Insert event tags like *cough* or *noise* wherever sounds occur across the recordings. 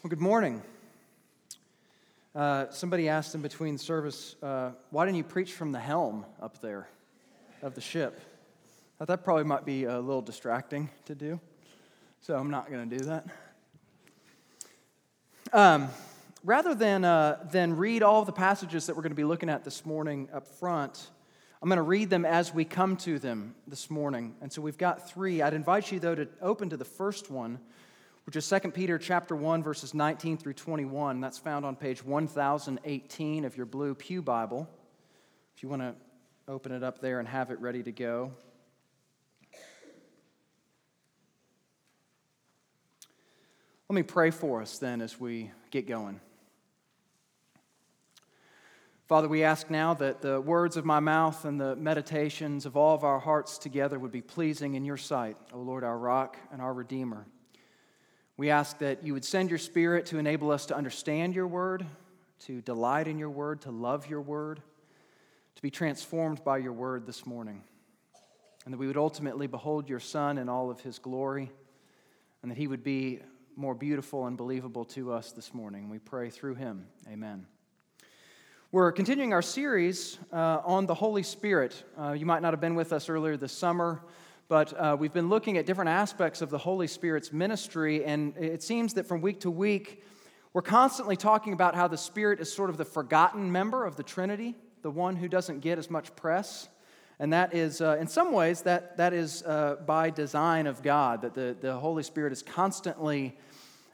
Well, good morning. Uh, somebody asked in between service, uh, why didn't you preach from the helm up there of the ship? I thought that probably might be a little distracting to do, so I'm not going to do that. Um, rather than, uh, than read all the passages that we're going to be looking at this morning up front, I'm going to read them as we come to them this morning. And so we've got three. I'd invite you, though, to open to the first one, which is 2 Peter chapter 1, verses 19 through 21. That's found on page 1018 of your blue Pew Bible. If you want to open it up there and have it ready to go. Let me pray for us then as we get going. Father, we ask now that the words of my mouth and the meditations of all of our hearts together would be pleasing in your sight, O Lord, our rock and our redeemer. We ask that you would send your spirit to enable us to understand your word, to delight in your word, to love your word, to be transformed by your word this morning. And that we would ultimately behold your Son in all of his glory, and that he would be more beautiful and believable to us this morning. We pray through him. Amen. We're continuing our series uh, on the Holy Spirit. Uh, you might not have been with us earlier this summer. But uh, we've been looking at different aspects of the Holy Spirit's ministry, and it seems that from week to week, we're constantly talking about how the Spirit is sort of the forgotten member of the Trinity, the one who doesn't get as much press. And that is, uh, in some ways, that, that is uh, by design of God, that the, the Holy Spirit is constantly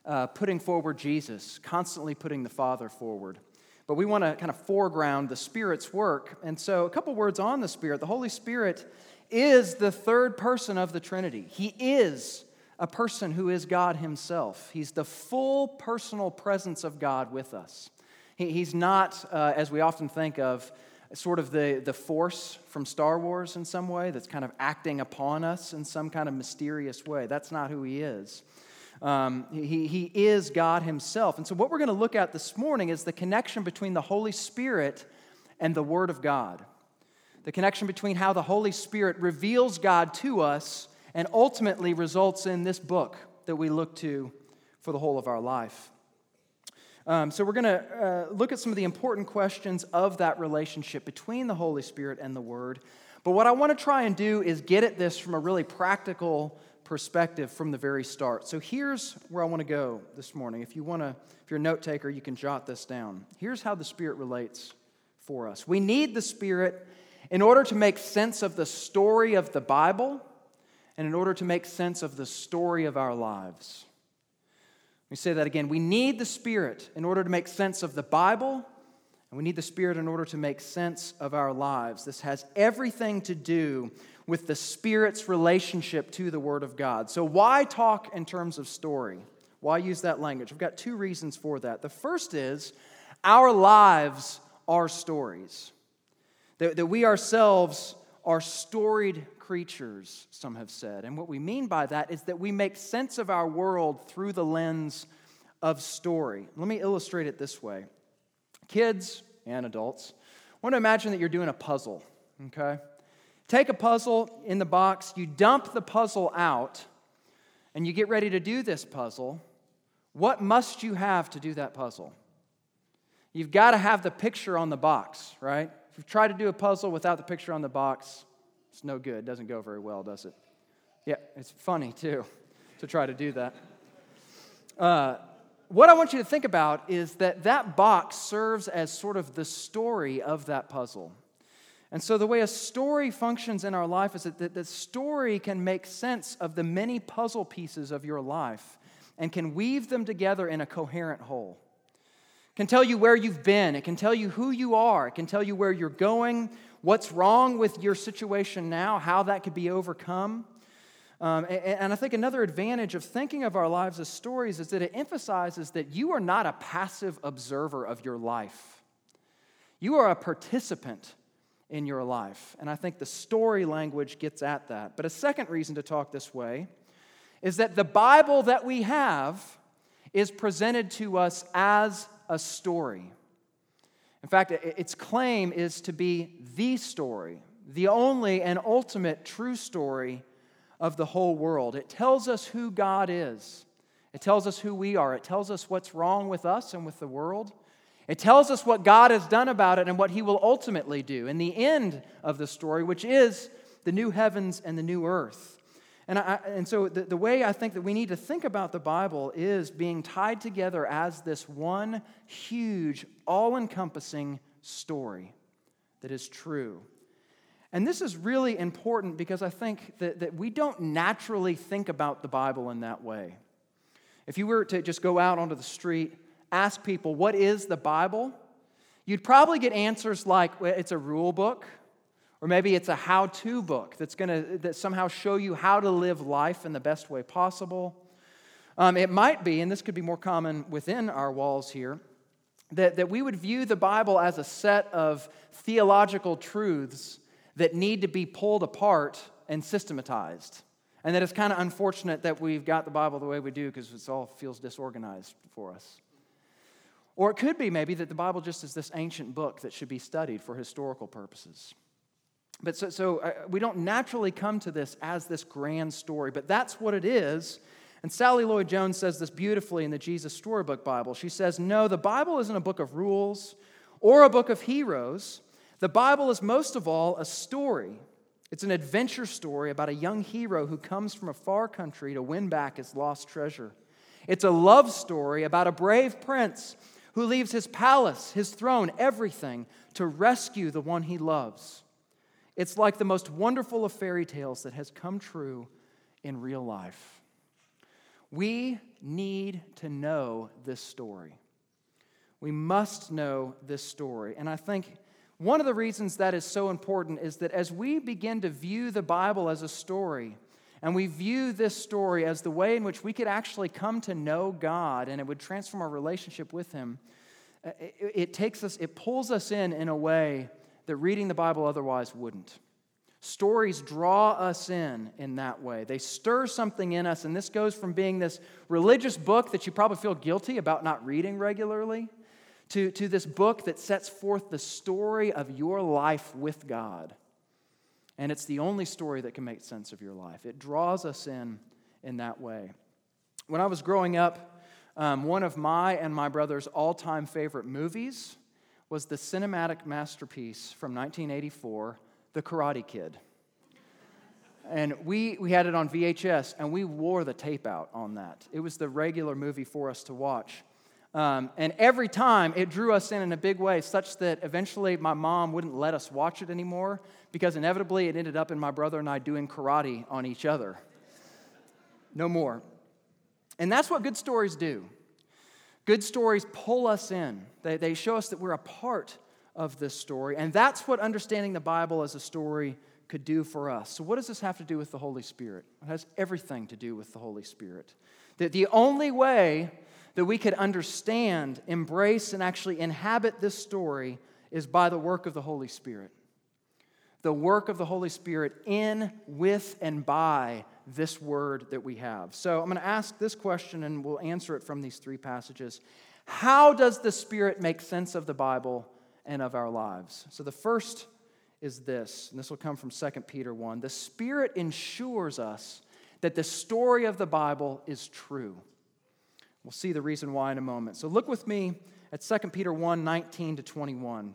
uh, putting forward Jesus, constantly putting the Father forward. But we want to kind of foreground the Spirit's work. And so, a couple words on the Spirit. The Holy Spirit is the third person of the Trinity. He is a person who is God Himself. He's the full personal presence of God with us. He, he's not, uh, as we often think of, sort of the, the force from Star Wars in some way that's kind of acting upon us in some kind of mysterious way. That's not who He is. Um, he, he is God Himself. And so, what we're going to look at this morning is the connection between the Holy Spirit and the Word of God the connection between how the Holy Spirit reveals God to us and ultimately results in this book that we look to for the whole of our life. Um, so, we're going to uh, look at some of the important questions of that relationship between the Holy Spirit and the Word. But what I want to try and do is get at this from a really practical perspective from the very start. So, here's where I want to go this morning. If you want to, if you're a note taker, you can jot this down. Here's how the Spirit relates for us. We need the Spirit in order to make sense of the story of the Bible and in order to make sense of the story of our lives. Let me say that again. We need the Spirit in order to make sense of the Bible, and we need the Spirit in order to make sense of our lives. This has everything to do with the Spirit's relationship to the Word of God. So, why talk in terms of story? Why use that language? I've got two reasons for that. The first is our lives are stories. That, that we ourselves are storied creatures, some have said. And what we mean by that is that we make sense of our world through the lens of story. Let me illustrate it this way kids and adults, I want to imagine that you're doing a puzzle, okay? Take a puzzle in the box, you dump the puzzle out, and you get ready to do this puzzle. What must you have to do that puzzle? You've got to have the picture on the box, right? If you try to do a puzzle without the picture on the box, it's no good. It doesn't go very well, does it? Yeah, it's funny too *laughs* to try to do that. Uh, what I want you to think about is that that box serves as sort of the story of that puzzle. And so, the way a story functions in our life is that the story can make sense of the many puzzle pieces of your life and can weave them together in a coherent whole can tell you where you've been, it can tell you who you are, it can tell you where you're going, what's wrong with your situation now, how that could be overcome. Um, and, and I think another advantage of thinking of our lives as stories is that it emphasizes that you are not a passive observer of your life. You are a participant in your life. And I think the story language gets at that. But a second reason to talk this way is that the Bible that we have is presented to us as a story. In fact, its claim is to be the story, the only and ultimate true story of the whole world. It tells us who God is, It tells us who we are. It tells us what's wrong with us and with the world. It tells us what God has done about it and what He will ultimately do in the end of the story, which is the new heavens and the new earth. And, I, and so the, the way I think that we need to think about the Bible is being tied together as this one huge, all encompassing story that is true. And this is really important because I think that, that we don't naturally think about the Bible in that way. If you were to just go out onto the street, ask people, what is the Bible? You'd probably get answers like, well, it's a rule book, or maybe it's a how to book that's going to that somehow show you how to live life in the best way possible. Um, it might be, and this could be more common within our walls here, that, that we would view the Bible as a set of theological truths that need to be pulled apart and systematized. And that it's kind of unfortunate that we've got the Bible the way we do because it all feels disorganized for us. Or it could be maybe that the Bible just is this ancient book that should be studied for historical purposes. But so, so uh, we don't naturally come to this as this grand story, but that's what it is. And Sally Lloyd Jones says this beautifully in the Jesus Storybook Bible. She says, No, the Bible isn't a book of rules or a book of heroes. The Bible is most of all a story. It's an adventure story about a young hero who comes from a far country to win back his lost treasure. It's a love story about a brave prince who leaves his palace, his throne, everything to rescue the one he loves. It's like the most wonderful of fairy tales that has come true in real life. We need to know this story. We must know this story. And I think one of the reasons that is so important is that as we begin to view the Bible as a story, and we view this story as the way in which we could actually come to know God and it would transform our relationship with Him, it, takes us, it pulls us in in a way that reading the Bible otherwise wouldn't. Stories draw us in in that way. They stir something in us, and this goes from being this religious book that you probably feel guilty about not reading regularly to, to this book that sets forth the story of your life with God. And it's the only story that can make sense of your life. It draws us in in that way. When I was growing up, um, one of my and my brother's all time favorite movies was the cinematic masterpiece from 1984, The Karate Kid. And we, we had it on VHS, and we wore the tape out on that. It was the regular movie for us to watch. Um, and every time it drew us in in a big way, such that eventually my mom wouldn't let us watch it anymore because inevitably it ended up in my brother and I doing karate on each other. No more. And that's what good stories do. Good stories pull us in, they, they show us that we're a part of this story. And that's what understanding the Bible as a story could do for us. So, what does this have to do with the Holy Spirit? It has everything to do with the Holy Spirit. That the only way that we could understand, embrace, and actually inhabit this story is by the work of the Holy Spirit. The work of the Holy Spirit in, with, and by this word that we have. So I'm going to ask this question and we'll answer it from these three passages. How does the Spirit make sense of the Bible and of our lives? So the first is this, and this will come from 2 Peter 1. The Spirit ensures us that the story of the Bible is true. We'll see the reason why in a moment. So look with me at 2 Peter 1 19 to 21.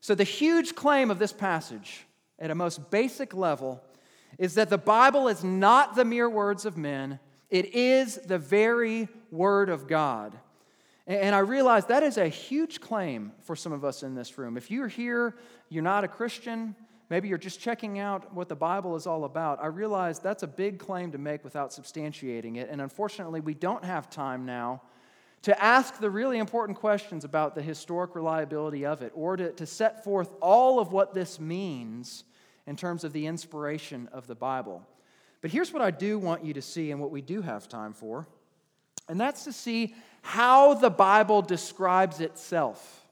So, the huge claim of this passage, at a most basic level, is that the Bible is not the mere words of men, it is the very Word of God. And I realize that is a huge claim for some of us in this room. If you're here, you're not a Christian, Maybe you're just checking out what the Bible is all about. I realize that's a big claim to make without substantiating it. And unfortunately, we don't have time now to ask the really important questions about the historic reliability of it or to, to set forth all of what this means in terms of the inspiration of the Bible. But here's what I do want you to see and what we do have time for. and that's to see how the Bible describes itself.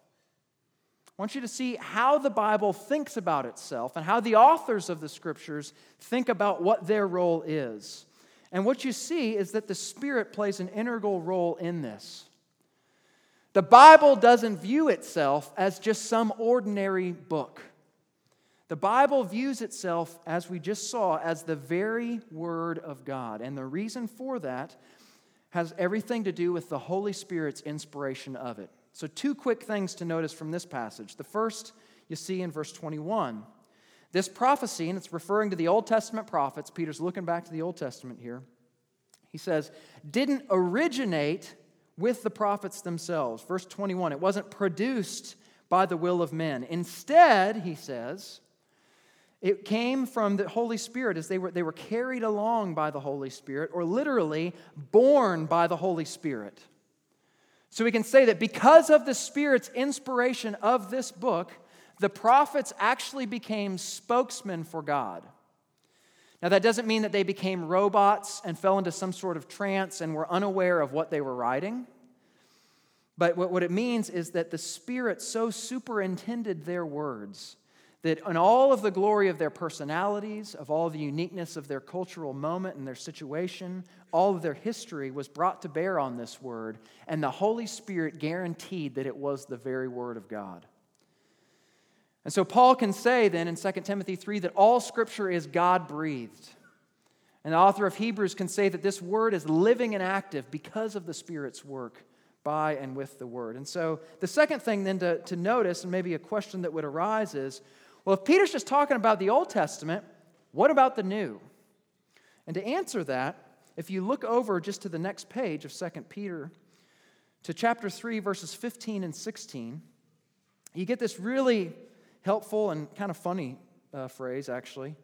I want you to see how the Bible thinks about itself and how the authors of the scriptures think about what their role is. And what you see is that the Spirit plays an integral role in this. The Bible doesn't view itself as just some ordinary book. The Bible views itself, as we just saw, as the very Word of God. And the reason for that has everything to do with the Holy Spirit's inspiration of it. So, two quick things to notice from this passage. The first you see in verse 21. This prophecy, and it's referring to the Old Testament prophets, Peter's looking back to the Old Testament here. He says, didn't originate with the prophets themselves. Verse 21, it wasn't produced by the will of men. Instead, he says, it came from the Holy Spirit as they were, they were carried along by the Holy Spirit, or literally borne by the Holy Spirit. So we can say that because of the Spirit's inspiration of this book, the prophets actually became spokesmen for God. Now, that doesn't mean that they became robots and fell into some sort of trance and were unaware of what they were writing. But what it means is that the Spirit so superintended their words that in all of the glory of their personalities, of all the uniqueness of their cultural moment and their situation, all of their history was brought to bear on this word, and the Holy Spirit guaranteed that it was the very word of God. And so Paul can say then in 2 Timothy 3 that all scripture is God breathed. And the author of Hebrews can say that this word is living and active because of the Spirit's work by and with the word. And so the second thing then to, to notice, and maybe a question that would arise is well, if Peter's just talking about the Old Testament, what about the New? And to answer that, if you look over just to the next page of 2 Peter, to chapter 3, verses 15 and 16, you get this really helpful and kind of funny uh, phrase, actually,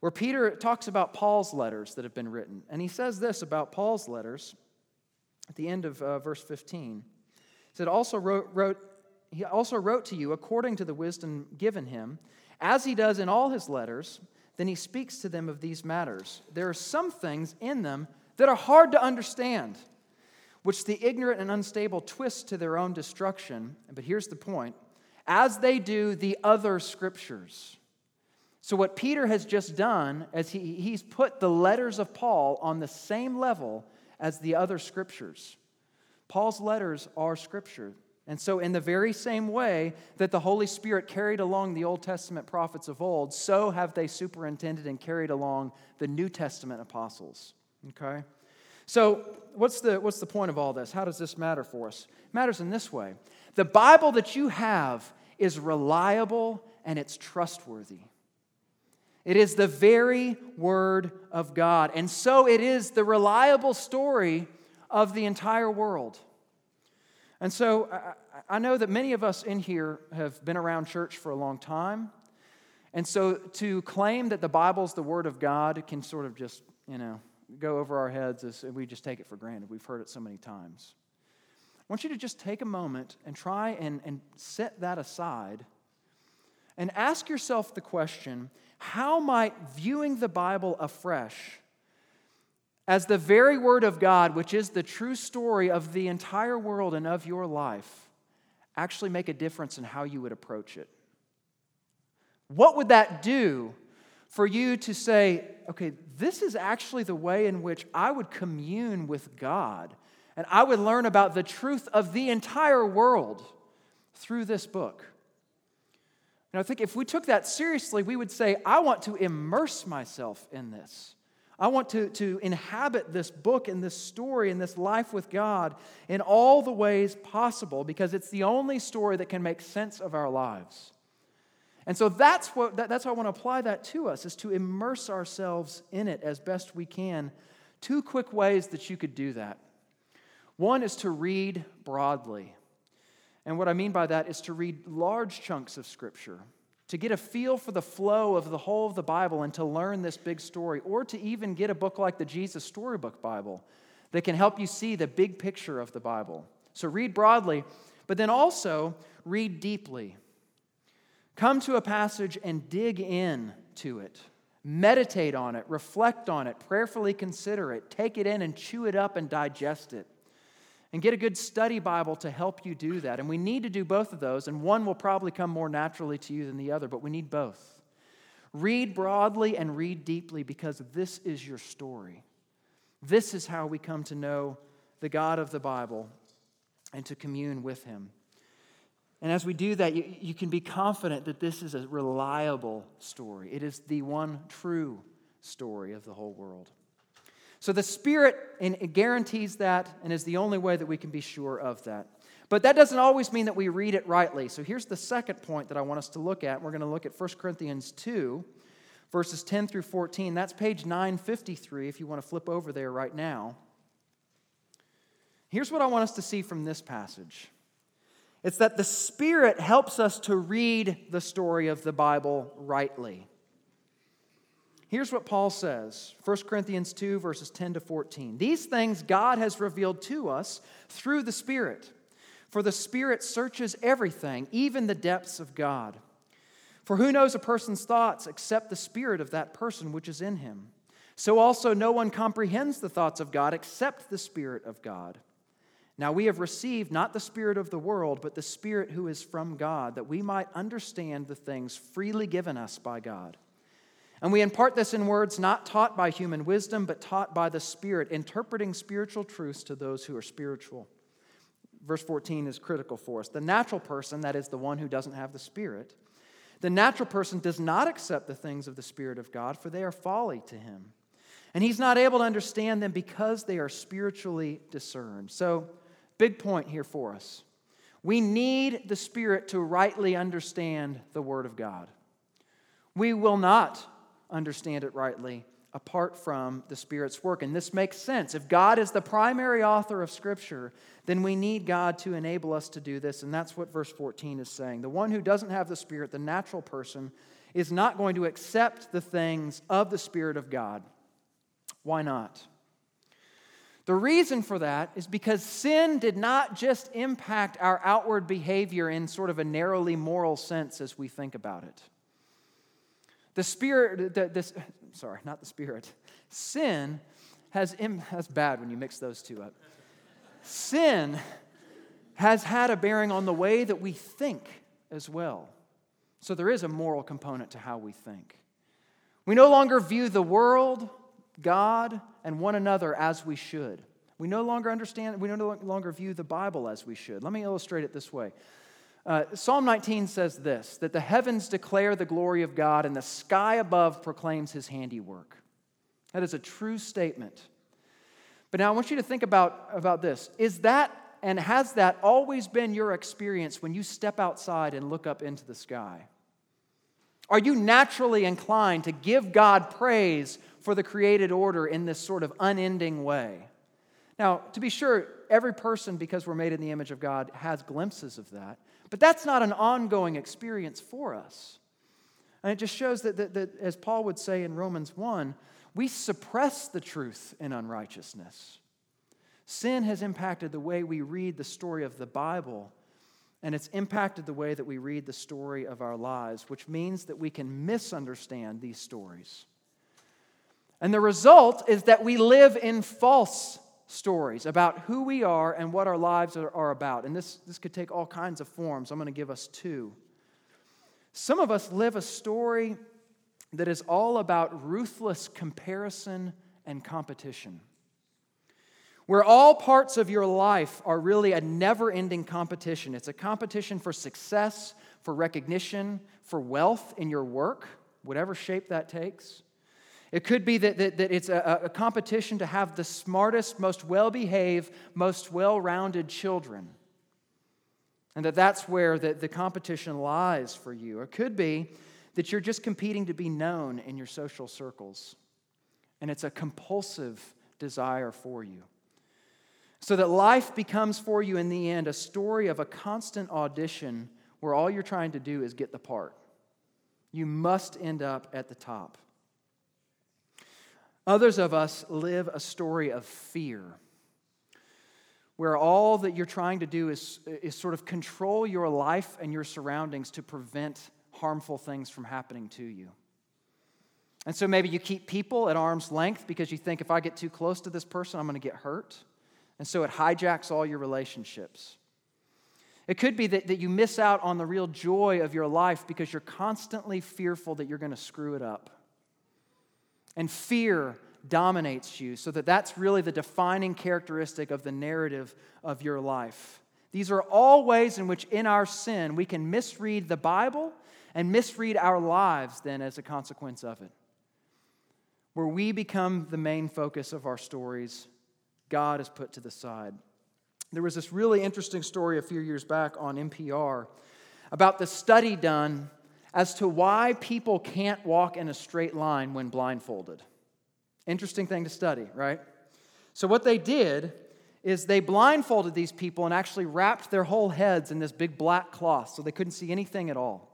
where Peter talks about Paul's letters that have been written. And he says this about Paul's letters at the end of uh, verse 15. He said, also wrote, wrote, he also wrote to you according to the wisdom given him as he does in all his letters, then he speaks to them of these matters. There are some things in them that are hard to understand, which the ignorant and unstable twist to their own destruction. But here's the point as they do the other scriptures. So, what Peter has just done is he, he's put the letters of Paul on the same level as the other scriptures. Paul's letters are scripture. And so, in the very same way that the Holy Spirit carried along the Old Testament prophets of old, so have they superintended and carried along the New Testament apostles. Okay? So, what's the, what's the point of all this? How does this matter for us? It matters in this way the Bible that you have is reliable and it's trustworthy. It is the very Word of God. And so, it is the reliable story of the entire world. And so I, I know that many of us in here have been around church for a long time. And so to claim that the Bible's the Word of God can sort of just, you know, go over our heads as we just take it for granted. We've heard it so many times. Want you to just take a moment and try and, and set that aside and ask yourself the question how might viewing the Bible afresh as the very Word of God, which is the true story of the entire world and of your life, actually make a difference in how you would approach it? What would that do for you to say, okay, this is actually the way in which I would commune with God and I would learn about the truth of the entire world through this book? And I think if we took that seriously, we would say, I want to immerse myself in this. I want to, to inhabit this book and this story and this life with God in all the ways possible because it's the only story that can make sense of our lives. And so that's, what, that, that's how I want to apply that to us, is to immerse ourselves in it as best we can. Two quick ways that you could do that. One is to read broadly. And what I mean by that is to read large chunks of Scripture to get a feel for the flow of the whole of the Bible and to learn this big story, or to even get a book like the Jesus Storybook Bible that can help you see the big picture of the Bible. So read broadly, but then also read deeply. Come to a passage and dig in to it. Meditate on it, reflect on it, prayerfully consider it, take it in and chew it up and digest it. And get a good study Bible to help you do that. And we need to do both of those, and one will probably come more naturally to you than the other, but we need both. Read broadly and read deeply because this is your story. This is how we come to know the God of the Bible and to commune with Him. And as we do that, you, you can be confident that this is a reliable story. It is the one true story of the whole world. So the Spirit guarantees that and is the only way that we can be sure of that. But that doesn't always mean that we read it rightly. So here's the second point that I want us to look at. We're going to look at 1 Corinthians 2, verses 10 through 14. That's page 953 if you want to flip over there right now. Here's what I want us to see from this passage it's that the Spirit helps us to read the story of the Bible rightly. Here's what Paul says 1 Corinthians 2, verses 10 to 14. These things God has revealed to us through the Spirit. For the Spirit searches everything, even the depths of God. For who knows a person's thoughts except the Spirit of that person which is in him? So also no one comprehends the thoughts of God except the Spirit of God. Now we have received not the Spirit of the world, but the Spirit who is from God, that we might understand the things freely given us by God. And we impart this in words not taught by human wisdom, but taught by the Spirit, interpreting spiritual truths to those who are spiritual verse 14 is critical for us. The natural person, that is the one who doesn't have the Spirit, the natural person does not accept the things of the Spirit of God, for they are folly to him. And he's not able to understand them because they are spiritually discerned. So, big point here for us. We need the Spirit to rightly understand the Word of God. We will not understand it rightly apart from the Spirit's work. And this makes sense. If God is the primary author of Scripture, then we need God to enable us to do this. And that's what verse 14 is saying. The one who doesn't have the Spirit, the natural person, is not going to accept the things of the Spirit of God. Why not? The reason for that is because sin did not just impact our outward behavior in sort of a narrowly moral sense as we think about it. The Spirit, the, this, sorry, not the Spirit. Sin has, that's bad when you mix those two up. Sin has had a bearing on the way that we think as well. So there is a moral component to how we think. We no longer view the world, God, and one another as we should. We no longer understand, we no longer view the Bible as we should. Let me illustrate it this way. Uh, Psalm 19 says this that the heavens declare the glory of God, and the sky above proclaims his handiwork. That is a true statement. But now I want you to think about, about this. Is that and has that always been your experience when you step outside and look up into the sky? Are you naturally inclined to give God praise for the created order in this sort of unending way? Now, to be sure, every person, because we're made in the image of God, has glimpses of that. But that's not an ongoing experience for us. And it just shows that, that, that, as Paul would say in Romans 1, we suppress the truth in unrighteousness. Sin has impacted the way we read the story of the Bible, and it's impacted the way that we read the story of our lives, which means that we can misunderstand these stories. And the result is that we live in false stories about who we are and what our lives are, are about. And this, this could take all kinds of forms. I'm going to give us two. Some of us live a story that is all about ruthless comparison and competition, where all parts of your life are really a never ending competition. It's a competition for success, for recognition, for wealth in your work, whatever shape that takes. It could be that, that, that it's a, a competition to have the smartest, most well behaved, most well rounded children. And that that's where the, the competition lies for you. It could be that you're just competing to be known in your social circles. And it's a compulsive desire for you. So that life becomes for you in the end a story of a constant audition where all you're trying to do is get the part. You must end up at the top. Others of us live a story of fear, where all that you're trying to do is, is sort of control your life and your surroundings to prevent harmful things from happening to you. And so maybe you keep people at arm's length because you think if I get too close to this person, I'm going to get hurt. And so it hijacks all your relationships. It could be that, that you miss out on the real joy of your life because you're constantly fearful that you're going to screw it up. And fear dominates you, so that that's really the defining characteristic of the narrative of your life. These are all ways in which, in our sin, we can misread the Bible and misread our lives, then, as a consequence of it. Where we become the main focus of our stories, God is put to the side. There was this really interesting story a few years back on NPR about the study done as to why people can't walk in a straight line when blindfolded. Interesting thing to study, right? So, what they did is they blindfolded these people and actually wrapped their whole heads in this big black cloth so they couldn't see anything at all.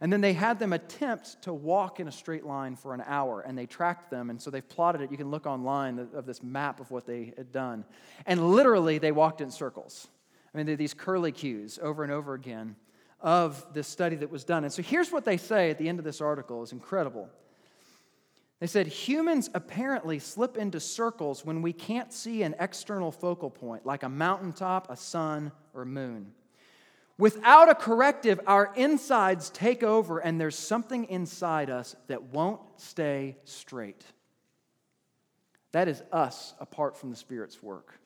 And then they had them attempt to walk in a straight line for an hour, and they tracked them. And so they've plotted it. You can look online of this map of what they had done. And literally, they walked in circles. I mean, there are these curlicues over and over again of this study that was done. And so here's what they say at the end of this article is incredible. They said humans apparently slip into circles when we can't see an external focal point, like a mountaintop, a sun, or moon. Without a corrective, our insides take over, and there's something inside us that won't stay straight. That is us apart from the Spirit's work.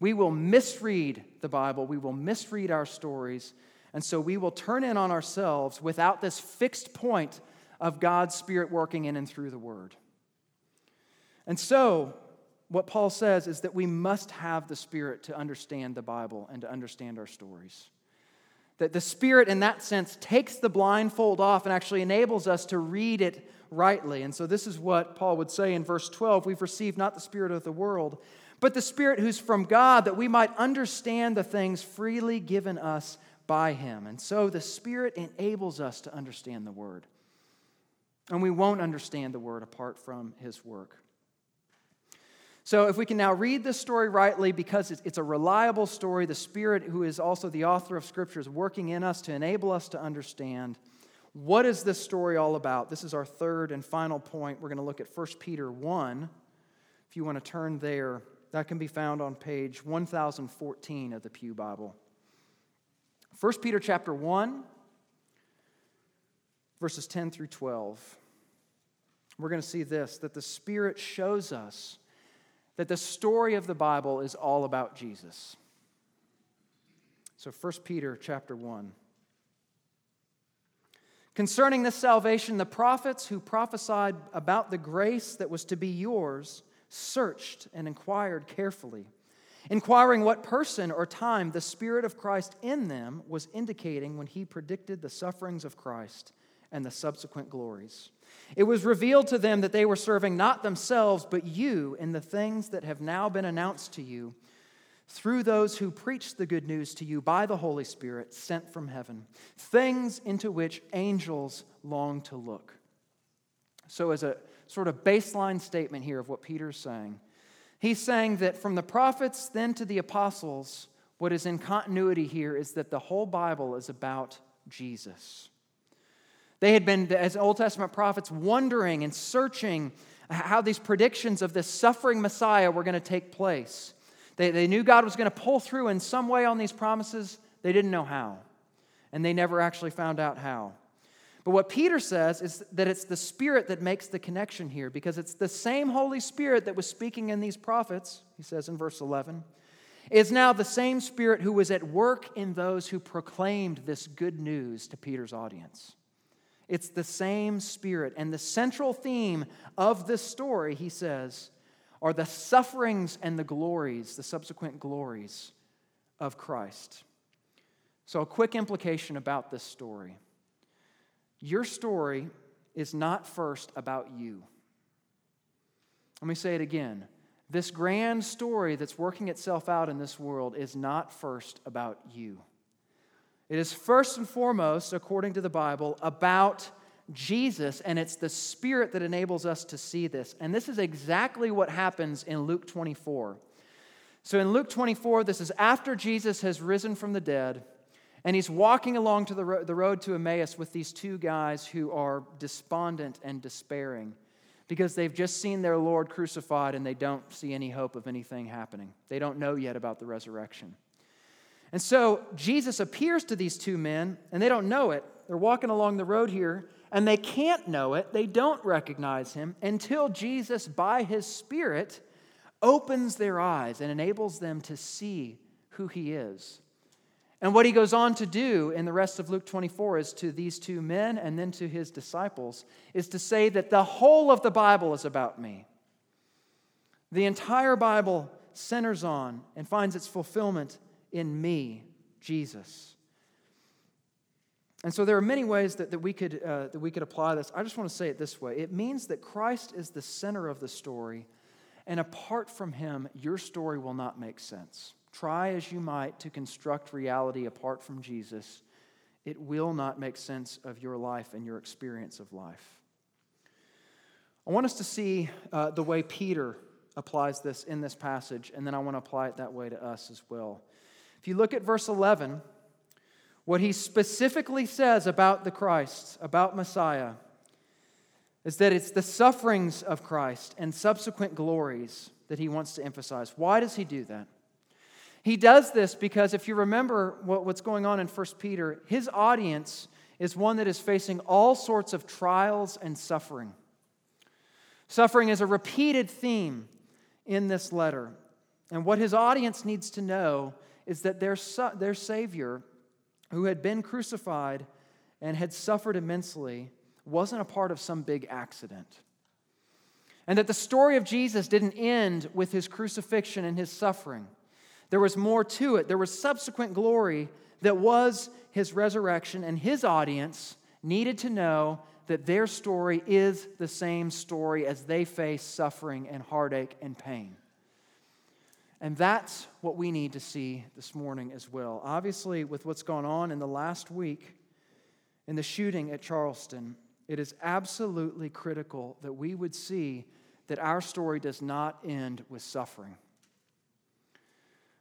We will misread the Bible, we will misread our stories, and so we will turn in on ourselves without this fixed point of God's Spirit working in and through the Word. And so, what Paul says is that we must have the Spirit to understand the Bible and to understand our stories. That the Spirit, in that sense, takes the blindfold off and actually enables us to read it rightly. And so, this is what Paul would say in verse 12 We've received not the Spirit of the world, but the Spirit who's from God, that we might understand the things freely given us by Him. And so, the Spirit enables us to understand the Word. And we won't understand the Word apart from His work. So, if we can now read this story rightly, because it's a reliable story, the Spirit, who is also the author of Scripture, is working in us to enable us to understand what is this story all about. This is our third and final point. We're going to look at 1 Peter 1. If you want to turn there, that can be found on page 1014 of the Pew Bible. 1 Peter chapter 1, verses 10 through 12. We're going to see this that the Spirit shows us that the story of the Bible is all about Jesus. So 1 Peter chapter 1. Concerning this salvation, the prophets who prophesied about the grace that was to be yours searched and inquired carefully, inquiring what person or time the Spirit of Christ in them was indicating when he predicted the sufferings of Christ and the subsequent glories. It was revealed to them that they were serving not themselves, but you in the things that have now been announced to you through those who preached the good news to you by the Holy Spirit sent from heaven, things into which angels long to look. So, as a sort of baseline statement here of what Peter's saying, he's saying that from the prophets then to the apostles, what is in continuity here is that the whole Bible is about Jesus. They had been, as Old Testament prophets, wondering and searching how these predictions of this suffering Messiah were going to take place. They, they knew God was going to pull through in some way on these promises. They didn't know how. And they never actually found out how. But what Peter says is that it's the Spirit that makes the connection here because it's the same Holy Spirit that was speaking in these prophets, he says in verse 11, is now the same Spirit who was at work in those who proclaimed this good news to Peter's audience. It's the same Spirit. And the central theme of this story, he says, are the sufferings and the glories, the subsequent glories of Christ. So, a quick implication about this story your story is not first about you. Let me say it again. This grand story that's working itself out in this world is not first about you. It is first and foremost, according to the Bible, about Jesus, and it's the Spirit that enables us to see this. And this is exactly what happens in Luke 24. So in Luke 24, this is after Jesus has risen from the dead, and he's walking along to the, ro- the road to Emmaus with these two guys who are despondent and despairing because they've just seen their Lord crucified and they don't see any hope of anything happening. They don't know yet about the resurrection. And so Jesus appears to these two men, and they don't know it. They're walking along the road here, and they can't know it. They don't recognize him until Jesus, by his Spirit, opens their eyes and enables them to see who he is. And what he goes on to do in the rest of Luke 24 is to these two men and then to his disciples is to say that the whole of the Bible is about me. The entire Bible centers on and finds its fulfillment in me, Jesus. And so there are many ways that, that, we could, uh, that we could apply this. I just want to say it this way it means that Christ is the center of the story, and apart from him, your story will not make sense. Try as you might to construct reality apart from Jesus, it will not make sense of your life and your experience of life. I want us to see uh, the way Peter applies this in this passage, and then I want to apply it that way to us as well. If you look at verse 11, what he specifically says about the Christ, about Messiah, is that it's the sufferings of Christ and subsequent glories that he wants to emphasize. Why does he do that? He does this because if you remember what's going on in 1 Peter, his audience is one that is facing all sorts of trials and suffering. Suffering is a repeated theme in this letter. And what his audience needs to know is that their, their Savior, who had been crucified and had suffered immensely, wasn't a part of some big accident. And that the story of Jesus didn't end with his crucifixion and his suffering. There was more to it. There was subsequent glory that was his resurrection, and his audience needed to know that their story is the same story as they face suffering and heartache and pain. And that's what we need to see this morning as well. Obviously, with what's gone on in the last week in the shooting at Charleston, it is absolutely critical that we would see that our story does not end with suffering.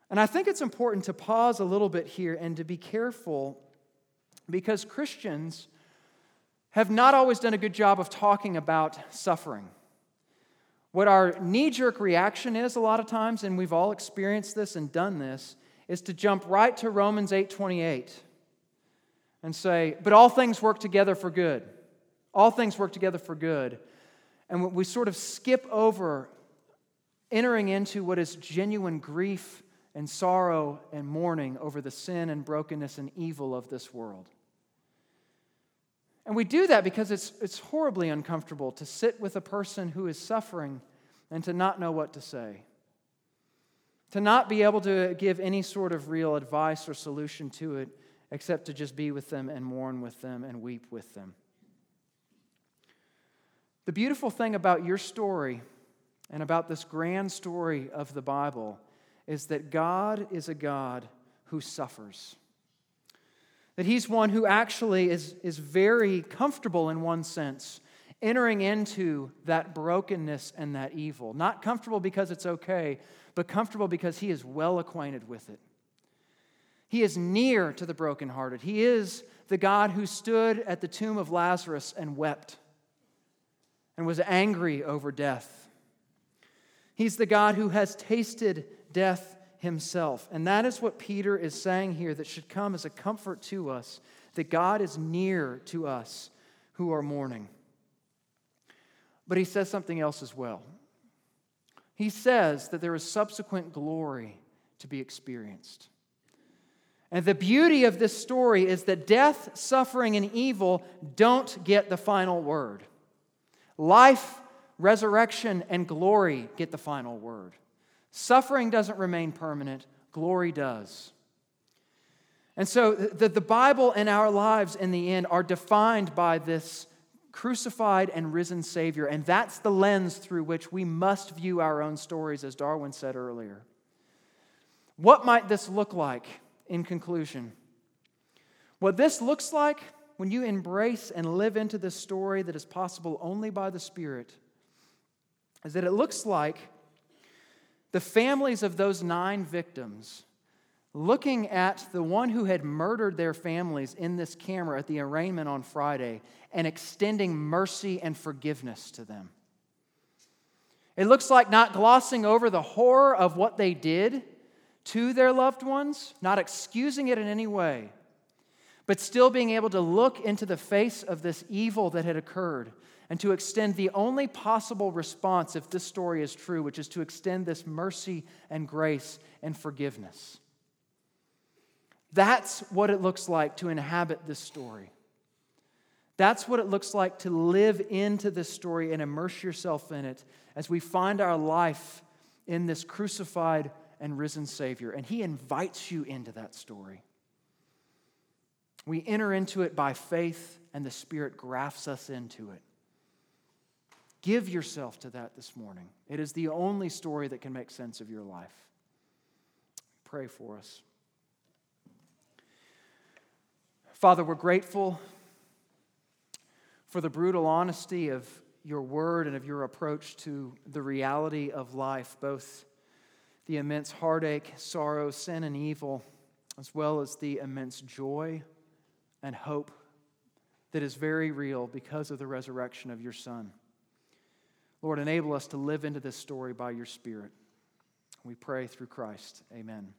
And I think it's important to pause a little bit here and to be careful because Christians have not always done a good job of talking about suffering. What our knee jerk reaction is a lot of times, and we've all experienced this and done this, is to jump right to Romans 8 28 and say, But all things work together for good. All things work together for good. And we sort of skip over entering into what is genuine grief and sorrow and mourning over the sin and brokenness and evil of this world. And we do that because it's, it's horribly uncomfortable to sit with a person who is suffering and to not know what to say. To not be able to give any sort of real advice or solution to it except to just be with them and mourn with them and weep with them. The beautiful thing about your story and about this grand story of the Bible is that God is a God who suffers. That he's one who actually is, is very comfortable in one sense, entering into that brokenness and that evil. Not comfortable because it's okay, but comfortable because he is well acquainted with it. He is near to the brokenhearted. He is the God who stood at the tomb of Lazarus and wept and was angry over death. He's the God who has tasted death himself. And that is what Peter is saying here that should come as a comfort to us that God is near to us who are mourning. But he says something else as well. He says that there is subsequent glory to be experienced. And the beauty of this story is that death, suffering, and evil don't get the final word. Life, resurrection, and glory get the final word. Suffering doesn't remain permanent, glory does. And so the, the Bible and our lives in the end are defined by this crucified and risen Savior. And that's the lens through which we must view our own stories, as Darwin said earlier. What might this look like in conclusion? What this looks like when you embrace and live into this story that is possible only by the Spirit is that it looks like the families of those nine victims looking at the one who had murdered their families in this camera at the arraignment on Friday and extending mercy and forgiveness to them. It looks like not glossing over the horror of what they did to their loved ones, not excusing it in any way, but still being able to look into the face of this evil that had occurred and to extend the only possible response if this story is true, which is to extend this mercy and grace and forgiveness. That's what it looks like to inhabit this story. That's what it looks like to live into this story and immerse yourself in it as we find our life in this crucified and risen Savior. And He invites you into that story. We enter into it by faith, and the Spirit grafts us into it. Give yourself to that this morning. It is the only story that can make sense of your life. Pray for us. Father, we're grateful for the brutal honesty of your word and of your approach to the reality of life, both the immense heartache, sorrow, sin, and evil, as well as the immense joy and hope that is very real because of the resurrection of your Son. Lord, enable us to live into this story by your Spirit. We pray through Christ. Amen.